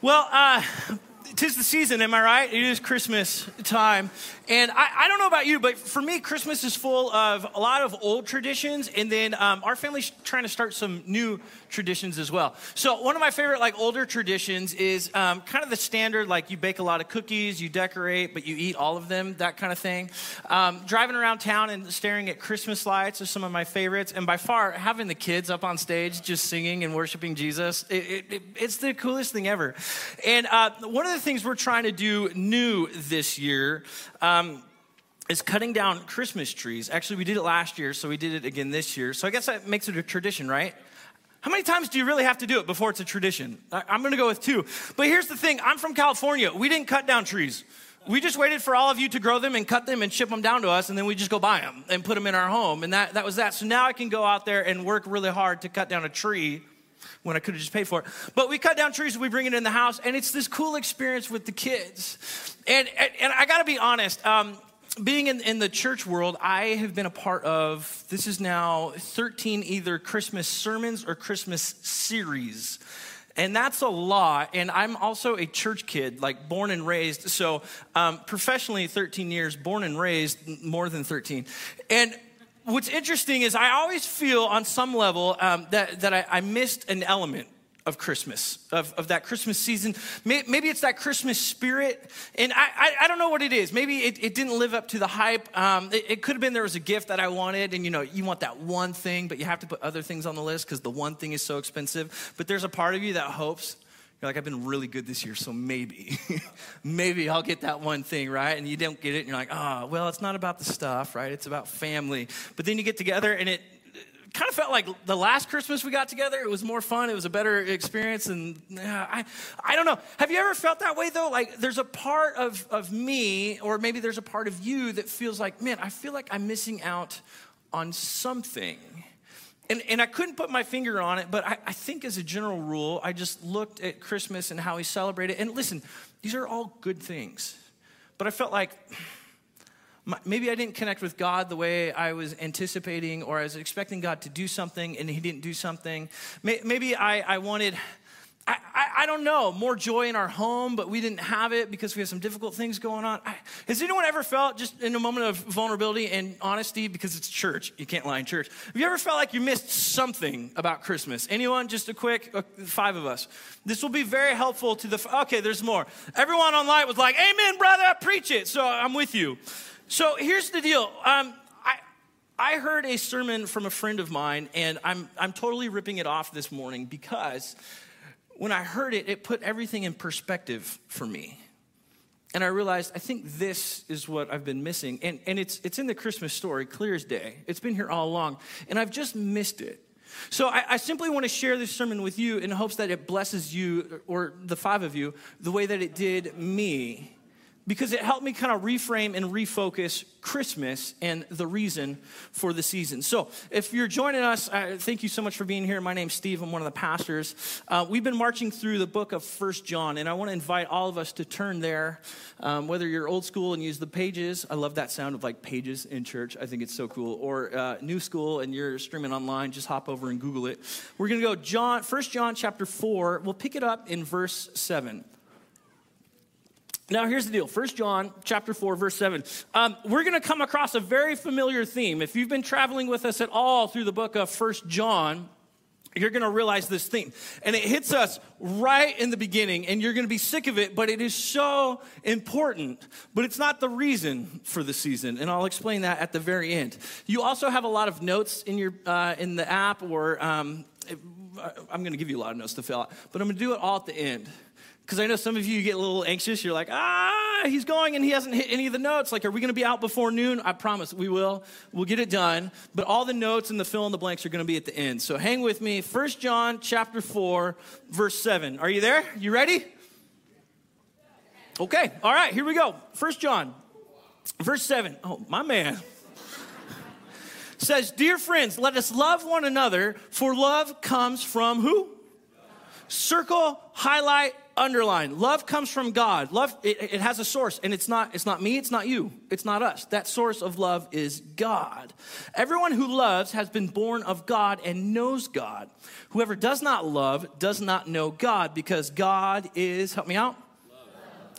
Well, uh, tis the season, am I right? It is Christmas time. And I, I, don't know about you, but for me, Christmas is full of a lot of old traditions, and then um, our family's trying to start some new traditions as well. So one of my favorite, like older traditions, is um, kind of the standard, like you bake a lot of cookies, you decorate, but you eat all of them, that kind of thing. Um, driving around town and staring at Christmas lights are some of my favorites, and by far, having the kids up on stage just singing and worshiping Jesus, it, it, it, it's the coolest thing ever. And uh, one of the things we're trying to do new this year. Um, is cutting down Christmas trees. Actually, we did it last year, so we did it again this year. So I guess that makes it a tradition, right? How many times do you really have to do it before it's a tradition? I'm gonna go with two. But here's the thing I'm from California. We didn't cut down trees. We just waited for all of you to grow them and cut them and ship them down to us, and then we just go buy them and put them in our home. And that, that was that. So now I can go out there and work really hard to cut down a tree when I could have just paid for it. But we cut down trees, we bring it in the house, and it's this cool experience with the kids. And, and, and I gotta be honest, um, being in, in the church world, I have been a part of, this is now 13 either Christmas sermons or Christmas series. And that's a lot. And I'm also a church kid, like born and raised. So, um, professionally, 13 years, born and raised, more than 13. And what's interesting is I always feel on some level um, that, that I, I missed an element of Christmas, of, of that Christmas season. Maybe it's that Christmas spirit. And I, I, I don't know what it is. Maybe it, it, didn't live up to the hype. Um, it, it could have been there was a gift that I wanted, and you know, you want that one thing, but you have to put other things on the list because the one thing is so expensive. But there's a part of you that hopes. You're like, I've been really good this year, so maybe, maybe I'll get that one thing, right? And you don't get it, and you're like, ah, oh, well, it's not about the stuff, right? It's about family. But then you get together, and it, kind of felt like the last Christmas we got together, it was more fun. It was a better experience. And I, I don't know. Have you ever felt that way though? Like there's a part of, of me, or maybe there's a part of you that feels like, man, I feel like I'm missing out on something. And, and I couldn't put my finger on it, but I, I think as a general rule, I just looked at Christmas and how we celebrate it. And listen, these are all good things. But I felt like, maybe I didn't connect with God the way I was anticipating, or I was expecting God to do something and He didn't do something. Maybe I, I wanted, I, I, I, don't know, more joy in our home, but we didn't have it because we had some difficult things going on. I, has anyone ever felt just in a moment of vulnerability and honesty, because it's church, you can't lie in church. Have you ever felt like you missed something about Christmas? Anyone? Just a quick, uh, five of us. This will be very helpful to the, okay, there's more. Everyone online was like, Amen, brother, I preach it. So I'm with you. So here's the deal. Um, I, I heard a sermon from a friend of mine, and I'm, I'm totally ripping it off this morning because when I heard it, it put everything in perspective for me. And I realized, I think this is what I've been missing. And, and it's, it's in the Christmas story, clear as day. It's been here all along. And I've just missed it. So I, I, simply want to share this sermon with you in hopes that it blesses you, or the five of you, the way that it did me because it helped me kind of reframe and refocus Christmas and the reason for the season. So, if you're joining us, uh, thank you so much for being here. My name's Steve, I'm one of the pastors. Uh, we've been marching through the book of First John, and I want to invite all of us to turn there. Um, whether you're old school and use the pages, I love that sound of like pages in church, I think it's so cool. Or uh, new school and you're streaming online, just hop over and Google it. We're going to go John, First John chapter 4. We'll pick it up in verse 7. Now here's the deal. First John chapter 4 verse 7. Um, we're going to come across a very familiar theme. If you've been traveling with us at all through the book of First John, you're going to realize this theme. And it hits us right in the beginning and you're going to be sick of it, but it is so important. But it's not the reason for the season, and I'll explain that at the very end. You also have a lot of notes in your uh, in the app or um, I'm going to give you a lot of notes to fill out, but I'm going to do it all at the end because I know some of you get a little anxious. You're like, ah, he's going and he hasn't hit any of the notes. Like, are we going to be out before noon? I promise we will. We'll get it done. But all the notes and the fill in the blanks are going to be at the end. So hang with me. First John chapter 4, verse 7. Are you there? You ready? Okay. All right, here we go. First John, verse 7. Oh, my man. Says, Dear friends, let us love one another, for love comes from who? Circle highlight, underline. Love comes from God. Love, it, it, has a source, and it's not, it's not me, it's not you, it's not us. That source of love is God. Everyone who loves has been born of God and knows God. Whoever does not love does not know God because God is, help me out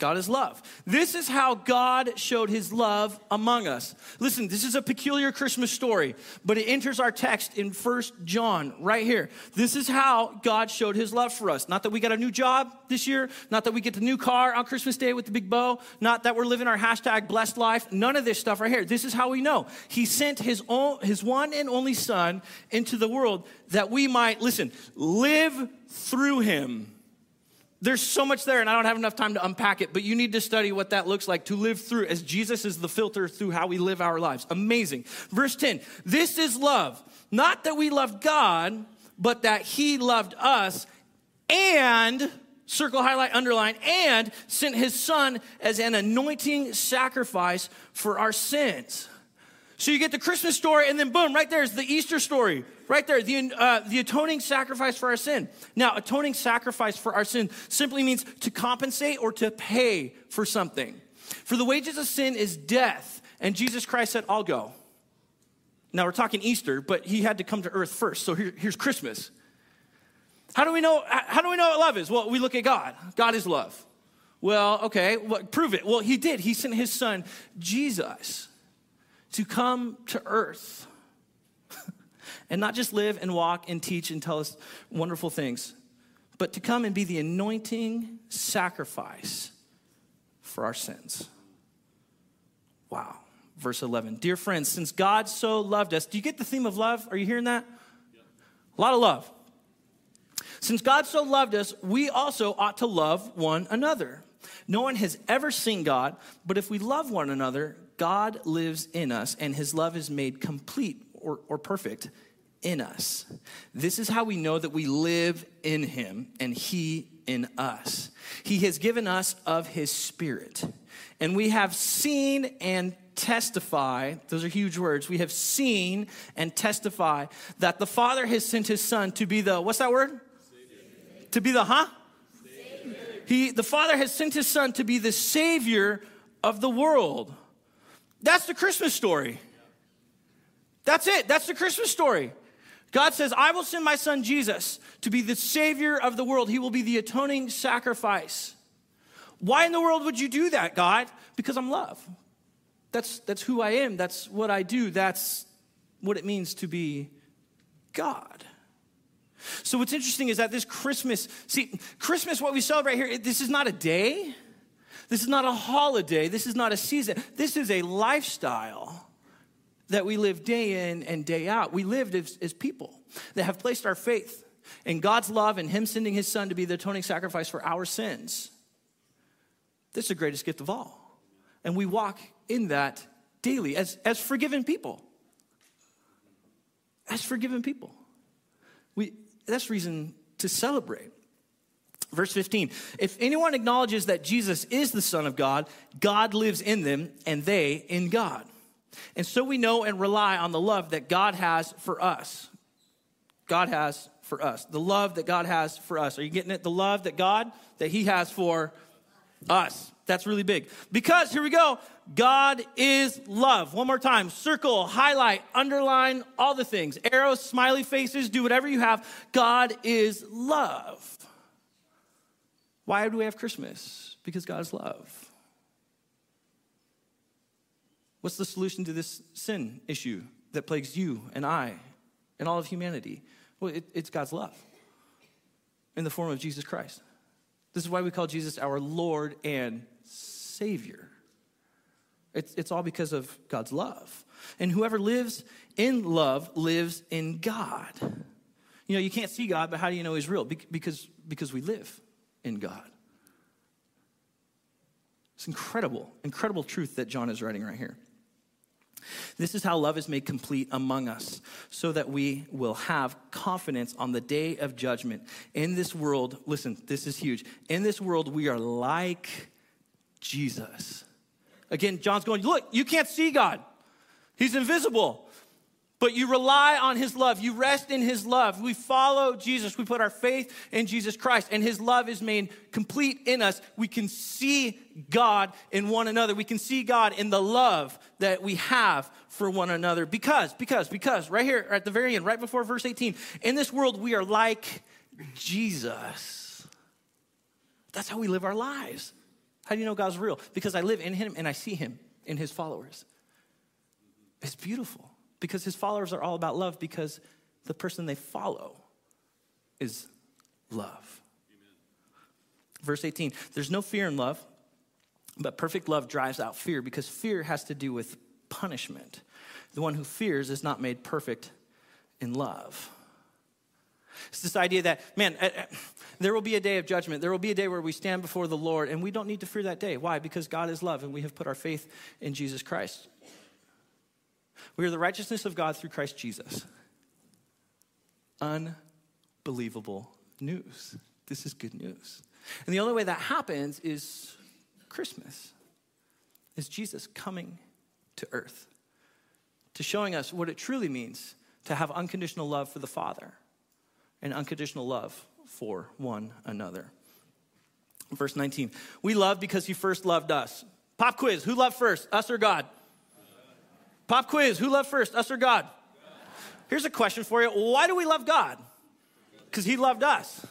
God is love. This is how God showed his love among us. Listen, this is a peculiar Christmas story, but it enters our text in First John right here. This is how God showed his love for us. Not that we got a new job this year, not that we get the new car on Christmas Day with the big bow, not that we're living our hashtag blessed life. None of this stuff right here. This is how we know. He sent his, own, his one and only son into the world that we might, listen, live through him there's so much there, and I don't have enough time to unpack it, but you need to study what that looks like to live through as Jesus is the filter through how we live our lives. Amazing. Verse 10 This is love, not that we loved God, but that He loved us and, circle, highlight, underline, and sent His Son as an atoning sacrifice for our sins. So you get the Christmas story, and then boom, right there is the Easter story. Right there, the, uh, the atoning sacrifice for our sin. Now, atoning sacrifice for our sin simply means to compensate or to pay for something. For the wages of sin is death, and Jesus Christ said, I'll go. Now, we're talking Easter, but he had to come to earth first, so here, here's Christmas. How do we know how do we know what love is? Well, we look at God. God is love. Well, okay, well, prove it. Well, he did. He sent his son Jesus to come to earth and not just live and walk and teach and tell us wonderful things, but to come and be the atoning sacrifice for our sins. Wow. Verse 11. Dear friends, since God so loved us, do you get the theme of love? Are you hearing that? A lot of love. Since God so loved us, we also ought to love one another. No one has ever seen God, but if we love one another, God lives in us, and his love is made complete or, or perfect in us. This is how we know that we live in him and he in us. He has given us of his spirit. And we have seen and testify, those are huge words. We have seen and testify that the Father has sent his son to be the, what's that word? Savior. To be the, huh? Savior. He, the Father has sent his son to be the Savior of the world. That's the Christmas story. That's it. That's the Christmas story. God says, I will send my son Jesus to be the Savior of the world. He will be the atoning sacrifice. Why in the world would you do that, God? Because I'm love. That's, that's who I am. That's what I do. That's what it means to be God. So, what's interesting is that this Christmas, see, Christmas, what we celebrate here, this is not a day. This is not a holiday. This is not a season. This is a lifestyle that we live day in and day out. We lived as, as people that have placed our faith in God's love and Him sending His Son to be the atoning sacrifice for our sins. This is the greatest gift of all. And we walk in that daily as, as forgiven people. As forgiven people. We, that's reason to celebrate. Verse 15 If anyone acknowledges that Jesus is the Son of God, God lives in them and they in God. And so we know and rely on the love that God has for us. God has for us. The love that God has for us. Are you getting it? The love that God, that He has for us. That's really big. Because, here we go, God is love. One more time circle, highlight, underline, all the things. Arrows, smiley faces, do whatever you have. God is love. Why do we have Christmas? Because God is love. What's the solution to this sin issue that plagues you and I and all of humanity? Well, it, it's God's love in the form of Jesus Christ. This is why we call Jesus our Lord and Savior. It's, it's all because of God's love. And whoever lives in love lives in God. You know, you can't see God, but how do you know He's real? Because, because we live in God. It's incredible, incredible truth that John is writing right here. This is how love is made complete among us, so that we will have confidence on the day of judgment. In this world, listen, this is huge. In this world, we are like Jesus. Again, John's going, Look, you can't see God, He's invisible. But you rely on his love. You rest in his love. We follow Jesus. We put our faith in Jesus Christ, and his love is made complete in us. We can see God in one another. We can see God in the love that we have for one another. Because, because, because, right here at the very end, right before verse 18, in this world we are like Jesus. That's how we live our lives. How do you know God's real? Because I live in him and I see him in his followers. It's beautiful because his followers are all about love because the person they follow is love. Amen. Verse 18 there's no fear in love, but perfect love drives out fear because fear has to do with punishment. The one who fears is not made perfect in love. It's this idea that, man, eh, eh, there will be a day of judgment. There will be a day where we stand before the Lord, and we don't need to fear that day. Why? Because God is love, and we have put our faith in Jesus Christ. We are the righteousness of God through Christ Jesus. Unbelievable news. This is good news. And the only way that happens is Christmas, is Jesus coming to earth, to showing us what it truly means to have unconditional love for the Father and unconditional love for one another. Verse 19, we love because he first loved us. Pop quiz, who loved first, us or God? Pop quiz Who loved first, us or God? Here's a question for you Why do we love God? Because He loved us.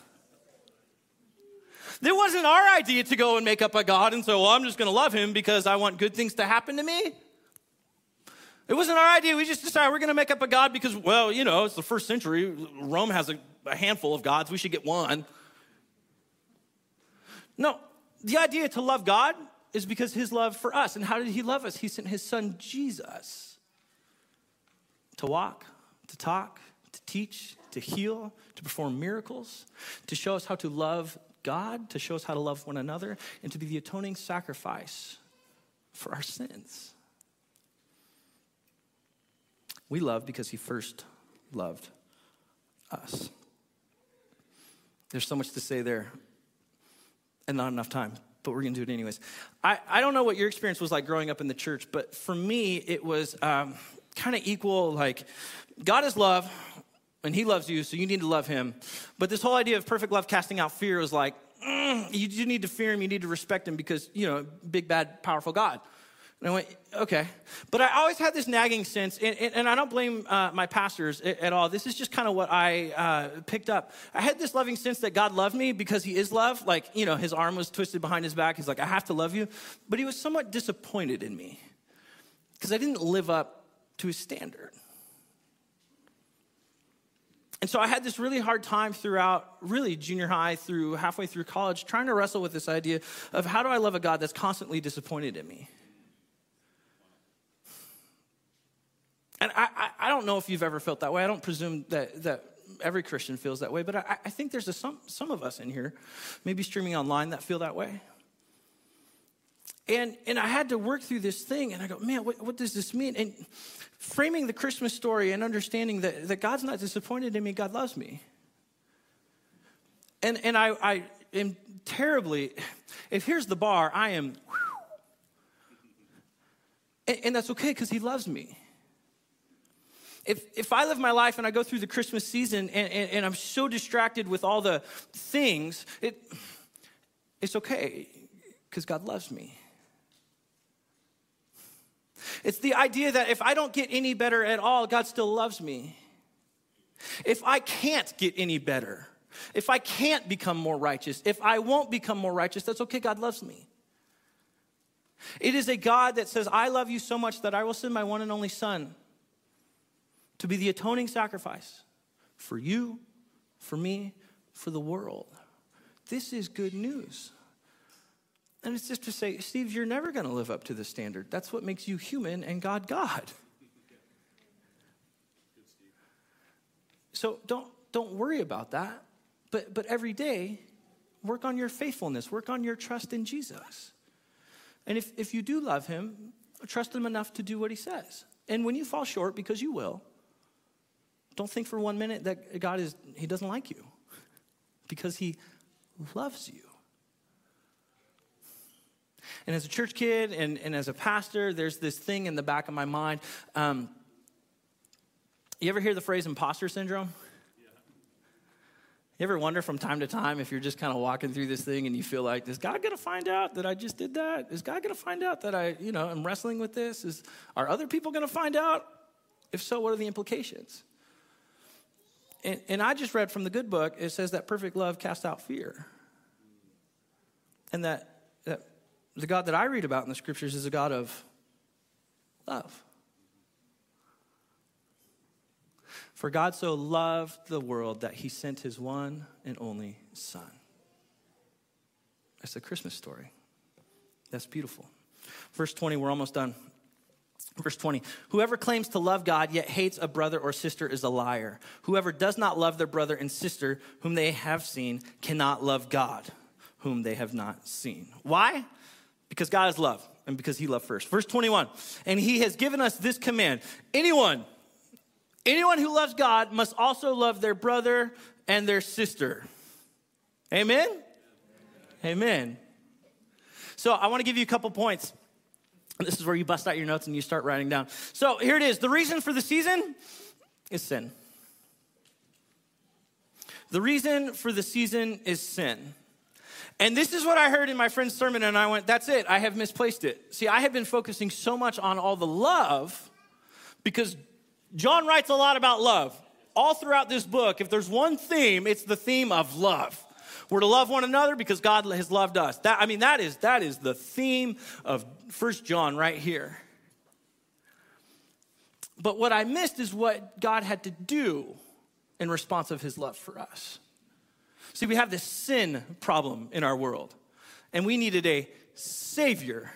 It wasn't our idea to go and make up a God and say, well, I'm just going to love Him because I want good things to happen to me. It wasn't our idea. We just decided we're going to make up a God because, well, you know, it's the first century. Rome has a, a handful of gods. We should get one. No, the idea to love God is because his love for us. And how did he love us? He sent his son Jesus to walk, to talk, to teach, to heal, to perform miracles, to show us how to love God, to show us how to love one another, and to be the atoning sacrifice for our sins. We love because he first loved us. There's so much to say there, and not enough time, but we're going to do it anyways. I, I don't know what your experience was like growing up in the church, but for me, it was um, kind of equal like God is love and he loves you, so you need to love him. But this whole idea of perfect love casting out fear was like, mm, you, you need to fear him, you need to respect him because, you know, big, bad, powerful God. And I went, okay. But I always had this nagging sense, and, and, and I don't blame uh, my pastors at, at, all. This is just kind of what I uh, picked up. I had this loving sense that God loved me because He is love. Like, you know, His arm was twisted behind His back. He's like, I have to love you. But He was somewhat disappointed in me because I didn't live up to his standard. And so I had this really hard time throughout, really junior high through halfway through college, trying to wrestle with this idea of how do I love a God that's constantly disappointed in me? And I, I, I don't know if you've ever felt that way. I don't presume that, that every Christian feels that way, but I, I think there's a, some, some of us in here, maybe streaming online, that feel that way. And, and I had to work through this thing, and I go, man, what, what does this mean? And framing the Christmas story and understanding that, that God's not disappointed in me, God loves me. And, and I, I am terribly, if here's the bar, I am, and, and that's okay because He loves me. If, if I live my life and I go through the Christmas season and, and, and I'm so distracted with all the things, it, it's okay because God loves me. It's the idea that if I don't get any better at all, God still loves me. If I can't get any better, if I can't become more righteous, if I won't become more righteous, that's okay, God loves me. It is a God that says, I love you so much that I will send my one and only Son to be the atoning sacrifice for you, for me, for the world. This is good news. And it's just to say, Steve, you're never going to live up to the standard. That's what makes you human and God, God. So don't, don't worry about that. But, but every day, work on your faithfulness, work on your trust in Jesus. And if, if you do love him, trust him enough to do what he says. And when you fall short, because you will, don't think for one minute that God is, he doesn't like you, because he loves you. And as a church kid and, and as a pastor, there's this thing in the back of my mind. Um, You ever hear the phrase imposter syndrome? You ever wonder from time to time if you're just kind of walking through this thing and you feel like, is God going to find out that I just did that? Is God going to find out that I, you know, am wrestling with this? Is, are other people going to find out? If so, what are the implications? And, and I just read from the good book, it says that perfect love casts out fear. And that, that the God that I read about in the scriptures is a God of love. For God so loved the world that he sent his one and only Son. That's the Christmas story. That's beautiful. Verse 20, we're almost done. Verse 20, whoever claims to love God yet hates a brother or sister is a liar. Whoever does not love their brother and sister whom they have seen cannot love God whom they have not seen. Why? Because God is love and because he loved first. Verse 21, and he has given us this command anyone Anyone who loves God must also love their brother and their sister. Amen? Amen. So I want to give you a couple points. This is where you bust out your notes and you start writing down. So here it is. The reason for the season is sin. The reason for the season is sin. And this is what I heard in my friend's sermon, and I went, That's it. I have misplaced it. See, I have been focusing so much on all the love because John writes a lot about love. All throughout this book, if there's one theme, it's the theme of love. We're to love one another because God has loved us. That, I mean, that is, that is the theme of First John right here. But what I missed is what God had to do in response of his love for us. See, we have this sin problem in our world, and we needed a savior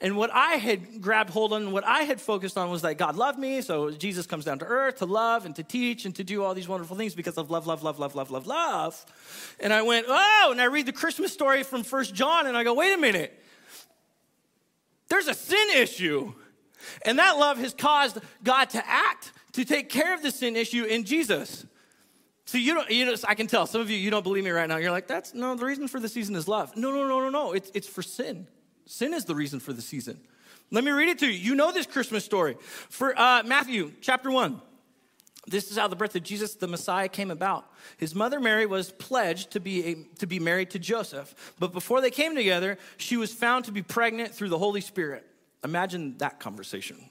and what I had grabbed hold on, what I had focused on was that God loved me. So Jesus comes down to earth to love and to teach and to do all these wonderful things because of love, love, love, love, love, love, love. And I went, oh, and I read the Christmas story from First John and I go, wait a minute. There's a sin issue. And that love has caused God to act to take care of the sin issue in Jesus. So you don't, you know, I can tell some of you, you don't believe me right now. You're like, that's no, the reason for the season is love. No, no, no, no, no. It's, it's for sin. Sin is the reason for the season. Let me read it to you. You know this Christmas story. For uh, Matthew chapter 1. This is how the birth of Jesus, the Messiah, came about. His mother Mary was pledged to be, a, to be married to Joseph, but before they came together, she was found to be pregnant through the Holy Spirit. Imagine that conversation.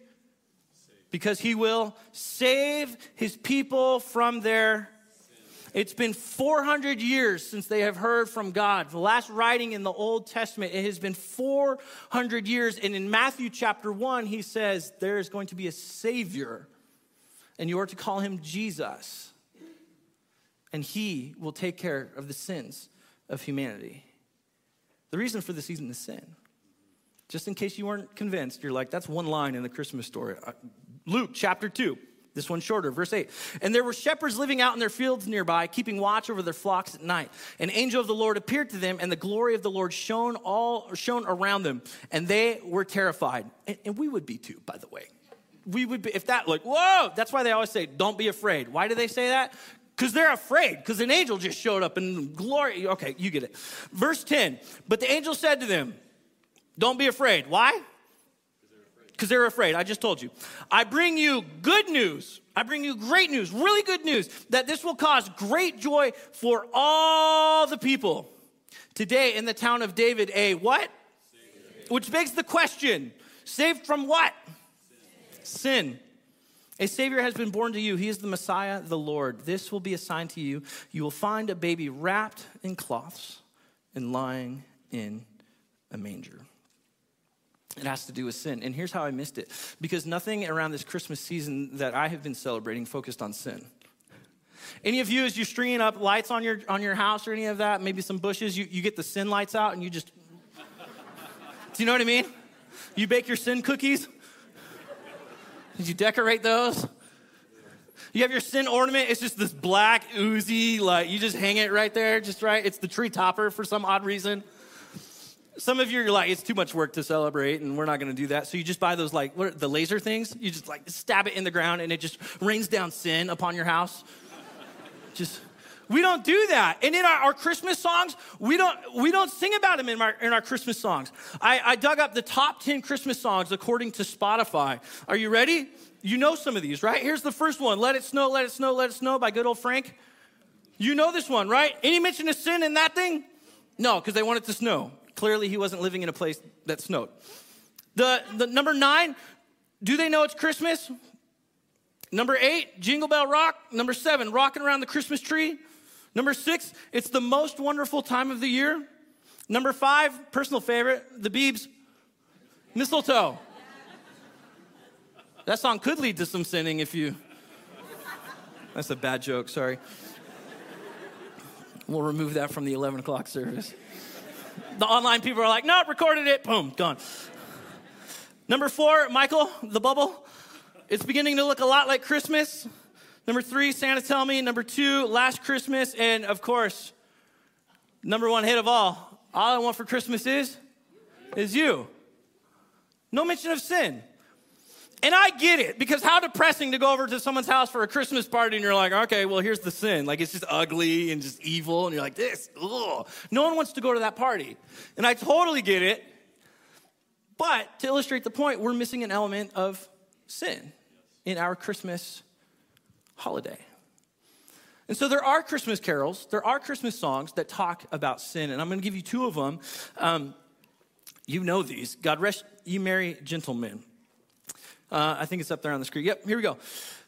Because he will save his people from their it's been 400 years since they have heard from God. The last writing in the Old Testament, it has been 400 years. And in Matthew chapter 1, he says, There is going to be a Savior, and you are to call him Jesus. And he will take care of the sins of humanity. The reason for the season is sin. Just in case you weren't convinced, you're like, that's one line in the Christmas story. Luke chapter 2. This one's shorter, verse 8. And there were shepherds living out in their fields nearby, keeping watch over their flocks at night. An angel of the Lord appeared to them, and the glory of the Lord shone all shone around them, and they were terrified. And, and we would be too, by the way. We would be if that like, whoa, that's why they always say, don't be afraid. Why do they say that? Because they're afraid, because an angel just showed up in glory. Okay, you get it. Verse 10. But the angel said to them, Don't be afraid. Why? Because they're afraid. I just told you. I bring you good news. I bring you great news, really good news, that this will cause great joy for all the people. Today in the town of David, a what? Which begs the question saved from what? Sin. Sin. A Savior has been born to you. He is the Messiah, the Lord. This will be a sign to you. You will find a baby wrapped in cloths and lying in a manger. It has to do with sin. And here's how I missed it because nothing around this Christmas season that I have been celebrating focused on sin. Any of you, as you're stringing up lights on your, on your house or any of that, maybe some bushes, you, you get the sin lights out and you just. do you know what I mean? You bake your sin cookies? Did you decorate those? You have your sin ornament, it's just this black, oozy, like you just hang it right there, just right. It's the tree topper for some odd reason. Some of you are like, it's too much work to celebrate, and we're not gonna do that. So you just buy those like what are, the laser things. You just like stab it in the ground, and it just rains down sin upon your house. just we don't do that. And in our, our, Christmas songs, we don't, we don't sing about them in our, in our Christmas songs. I, I dug up the top 10 Christmas songs according to Spotify. Are you ready? You know some of these, right? Here's the first one Let It Snow, Let It Snow, Let It Snow by good old Frank. You know this one, right? Any mention of sin in that thing? No, because they want it to snow. Clearly, he wasn't living in a place that snowed. The, the number nine, do they know it's Christmas? Number eight, Jingle Bell Rock. Number seven, Rocking Around the Christmas Tree. Number six, it's the most wonderful time of the year. Number five, personal favorite, the Beebs, mistletoe. That song could lead to some sinning if you. That's a bad joke, sorry. We'll remove that from the 11 o'clock service. The online people are like, no, recorded it, boom, gone. Number four, Michael, the Bublé. It's beginning to look a lot like Christmas. Number three, Santa Tell Me. Number two, Last Christmas. And of course, number one hit of all, All I Want for Christmas is, is you. No mention of sin. And I get it because how depressing to go over to someone's house for a Christmas party and you're like, okay, well, here's the sin. Like it's just ugly and just evil. And you're like, this, ugh. No one wants to go to that party. And I totally get it. But to illustrate the point, we're missing an element of sin in our Christmas holiday. And so there are Christmas carols, there are Christmas songs that talk about sin, and I'm going to give you two of them. Um, you know these. God rest you merry gentlemen. Uh, I think it's up there on the screen. Yep, here we go.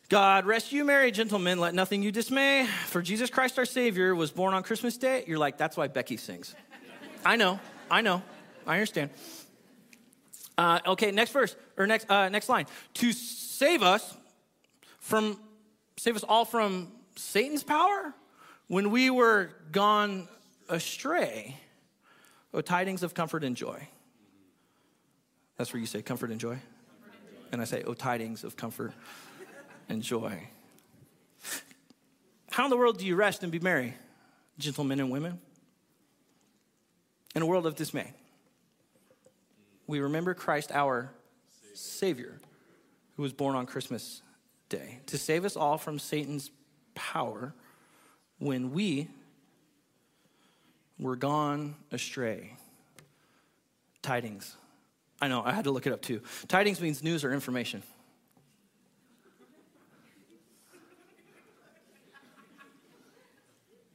God rest you merry gentlemen, let nothing you dismay. For Jesus Christ our Savior was born on Christmas Day. You're like, that's why Becky sings. I know, I know, I understand. Uh, okay, next verse or next uh, next line. To save us from save us all from Satan's power when we were gone astray. Oh, tidings of comfort and joy. That's where you say comfort and joy. And I say, oh, tidings of comfort and joy. How in the world do you rest and be merry, gentlemen and women? In a world of dismay. We remember Christ, our Savior, who was born on Christmas day to save us all from Satan's power when we were gone astray. Tidings. I know, I had to look it up too. Tidings means news or information.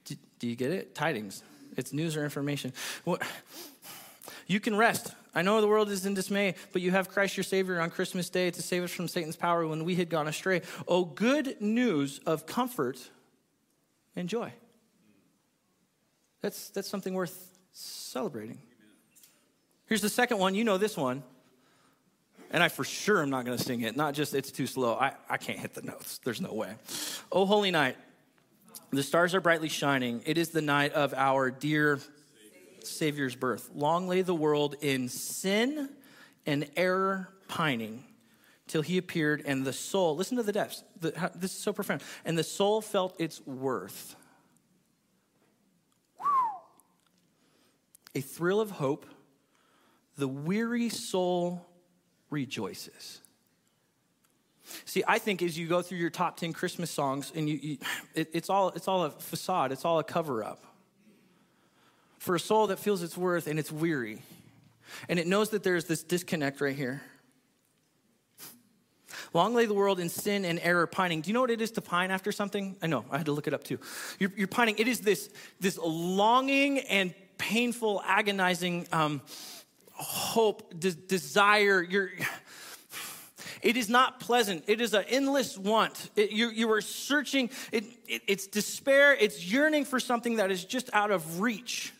Do, do you get it? Tidings. It's news or information. What? You can rest. I know the world is in dismay, but you have Christ your Savior on Christmas Day to save us from Satan's power when we had gone astray. Oh, good news of comfort and joy. That's, that's something worth celebrating. Here's the second one. You know this one. And I for sure am not going to sing it. Not just it's too slow. I, I can't hit the notes. There's no way. Oh, holy night. The stars are brightly shining. It is the night of our dear Savior's birth. Long lay the world in sin and error pining till he appeared, and the soul, listen to the depths. The, this is so profound. And the soul felt its worth. A thrill of hope, the weary soul rejoices. See, I think as you go through your top 10 Christmas songs, and you, you it, it's, all, it's all a facade, it's all a cover up for a soul that feels its worth and it's weary. And it knows that there's this disconnect right here. Long lay the world in sin and error pining. Do you know what it is to pine after something? I know, I had to look it up too. You're, you're pining. It is this, this longing and painful, agonizing um, hope, de- desire. You're, it is not pleasant. It is an endless want. It, you, you are searching. It, it, it's despair. It's yearning for something that is just out of reach.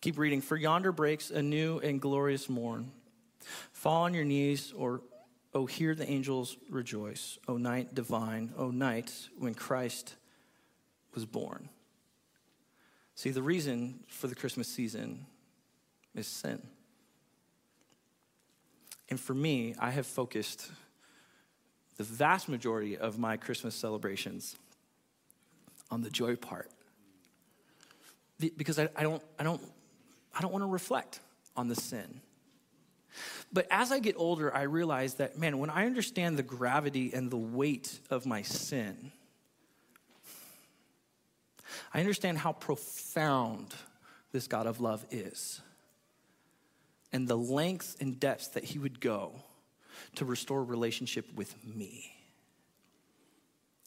Keep reading. For yonder breaks a new and glorious morn. Fall on your knees, or oh, hear the angels rejoice. O night divine, O night when Christ was born. See, the reason for the Christmas season is sin. And for me, I have focused the vast majority of my Christmas celebrations on the joy part because I, I don't, I don't, I don't want to reflect on the sin. But as I get older, I realize that, man, when I understand the gravity and the weight of my sin, I understand how profound this God of love is and the lengths and depths that he would go to restore relationship with me.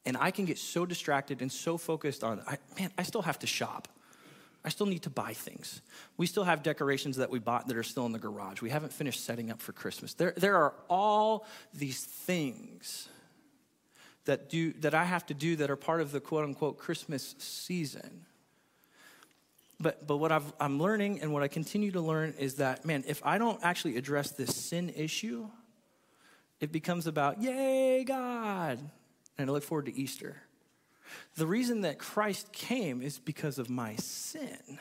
And I can get so distracted and so focused on, I, man, I still have to shop. I still need to buy things. We still have decorations that we bought that are still in the garage. We haven't finished setting up for Christmas. There, there are all these things that, do, that I have to do that are part of the quote unquote Christmas season. But, but what i am learning and what I continue to learn is that, man, if I don't actually address this sin issue, it becomes about, yay, God. And I look forward to Easter. The reason that Christ came is because of my sin.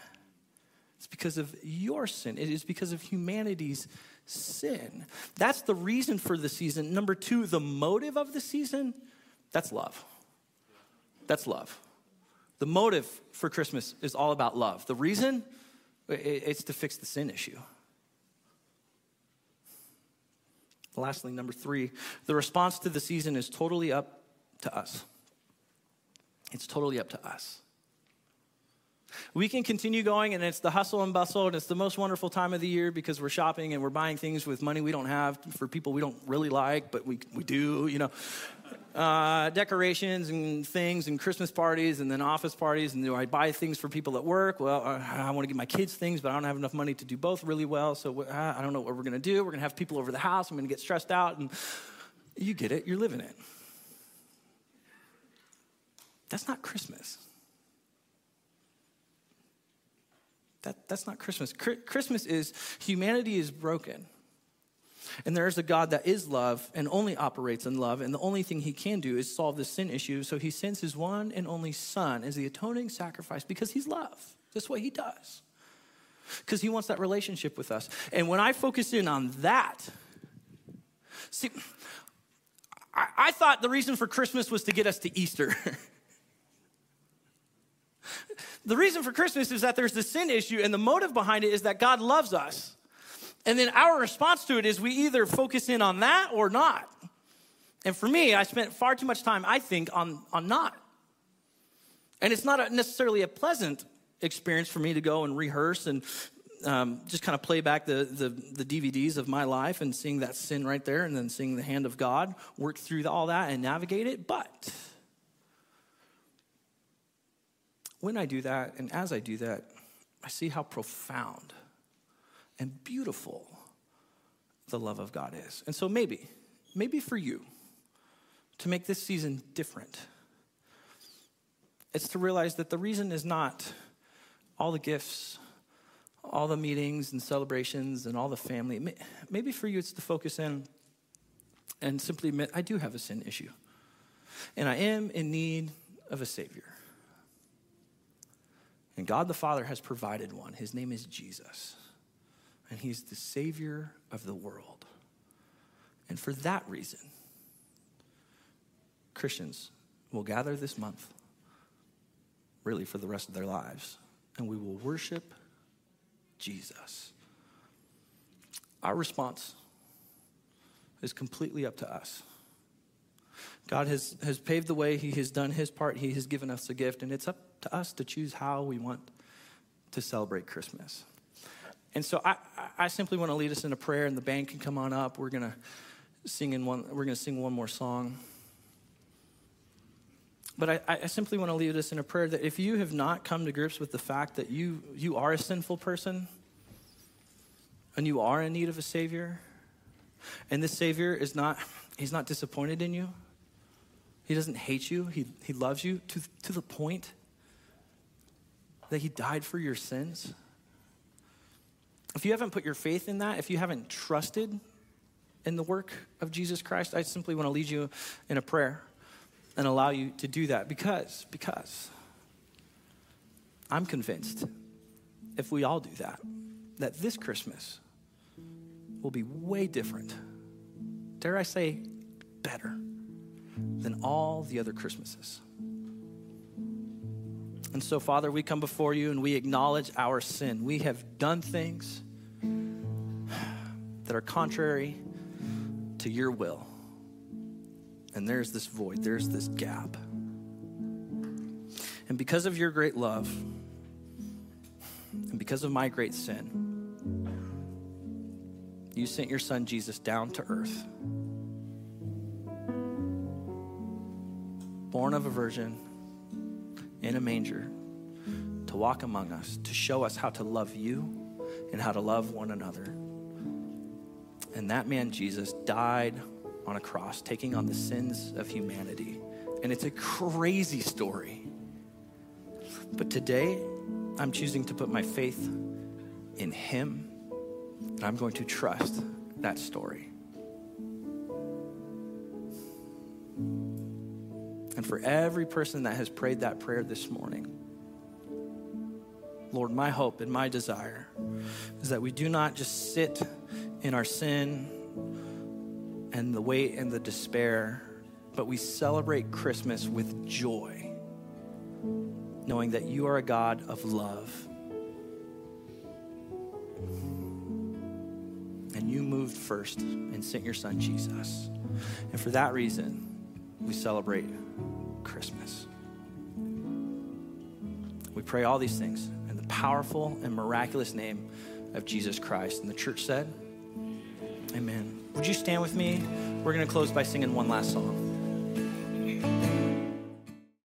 It's because of your sin. It is because of humanity's sin. That's the reason for the season. Number two, the motive of the season, that's love. That's love. The motive for Christmas is all about love. The reason, it's to fix the sin issue. Lastly, number three, the response to the season is totally up to us. It's totally up to us. We can continue going, and it's the hustle and bustle, and it's the most wonderful time of the year because we're shopping and we're buying things with money we don't have for people we don't really like, but we, we do, you know. Uh, decorations and things, and Christmas parties, and then office parties. And do I buy things for people at work? Well, uh, I want to give my kids things, but I don't have enough money to do both really well. So uh, I don't know what we're going to do. We're going to have people over the house. I'm going to get stressed out. And you get it, you're living it. That's not Christmas. That, that's not Christmas. Christmas is humanity is broken. And there is a God that is love and only operates in love. And the only thing he can do is solve the sin issue. So he sends his one and only son as the atoning sacrifice because he's love. That's what he does. Because he wants that relationship with us. And when I focus in on that, see, I, I thought the reason for Christmas was to get us to Easter. the reason for Christmas is that there's the sin issue, and the motive behind it is that God loves us. And then our response to it is we either focus in on that or not. And for me, I spent far too much time, I think, on, on not. And it's not a, necessarily a pleasant experience for me to go and rehearse and um, just kind of play back the, the, the, DVDs of my life and seeing that sin right there and then seeing the hand of God work through all that and navigate it. But when I do that, and as I do that, I see how profound and beautiful the love of God is. And so maybe, maybe for you, to make this season different, it's to realize that the reason is not all the gifts, all the meetings and celebrations and all the family. Maybe for you, it's to focus in and simply admit, I do have a sin issue. And I am in need of a Savior. And God the Father has provided one. His name is Jesus. And He's the Savior of the world. And for that reason, Christians will gather this month, really for the rest of their lives, and we will worship Jesus. Our response is completely up to us. God has, has paved the way, He has done His part, He has given us a gift, and it's up to us to choose how we want to celebrate Christmas. And so I, I simply want to lead us in a prayer, and the band can come on up. We're gonna sing in one. We're gonna sing one more song. But I, I simply want to lead us in a prayer that if you have not come to grips with the fact that you you are a sinful person, and you are in need of a savior, and this savior is not he's not disappointed in you. He doesn't hate you. He, he loves you to, to the point that He died for your sins? If you haven't put your faith in that, if you haven't trusted in the work of Jesus Christ, I simply want to lead you in a prayer and allow you to do that because, because I'm convinced if we all do that, that this Christmas will be way different. Dare I say, better than all the other Christmases. And so, Father, we come before you and we acknowledge our sin. We have done things that are contrary to your will. And there's this void, there's this gap. And because of your great love, and because of my great sin, you sent your son Jesus down to earth, born of a virgin in a manger, to walk among us, to show us how to love you and how to love one another. And that man, Jesus, died on a cross, taking on the sins of humanity. And it's a crazy story. But today, I'm choosing to put my faith in Him, and I'm going to trust that story. And for every person that has prayed that prayer this morning, Lord, my hope and my desire is that we do not just sit in our sin and the weight and the despair, but we celebrate Christmas with joy, knowing that you are a God of love. And you moved first and sent your son Jesus. And for that reason, we celebrate Christmas. We pray all these things in the powerful and miraculous name of Jesus Christ. And the church said, Amen. Would you stand with me? We're going to close by singing one last song.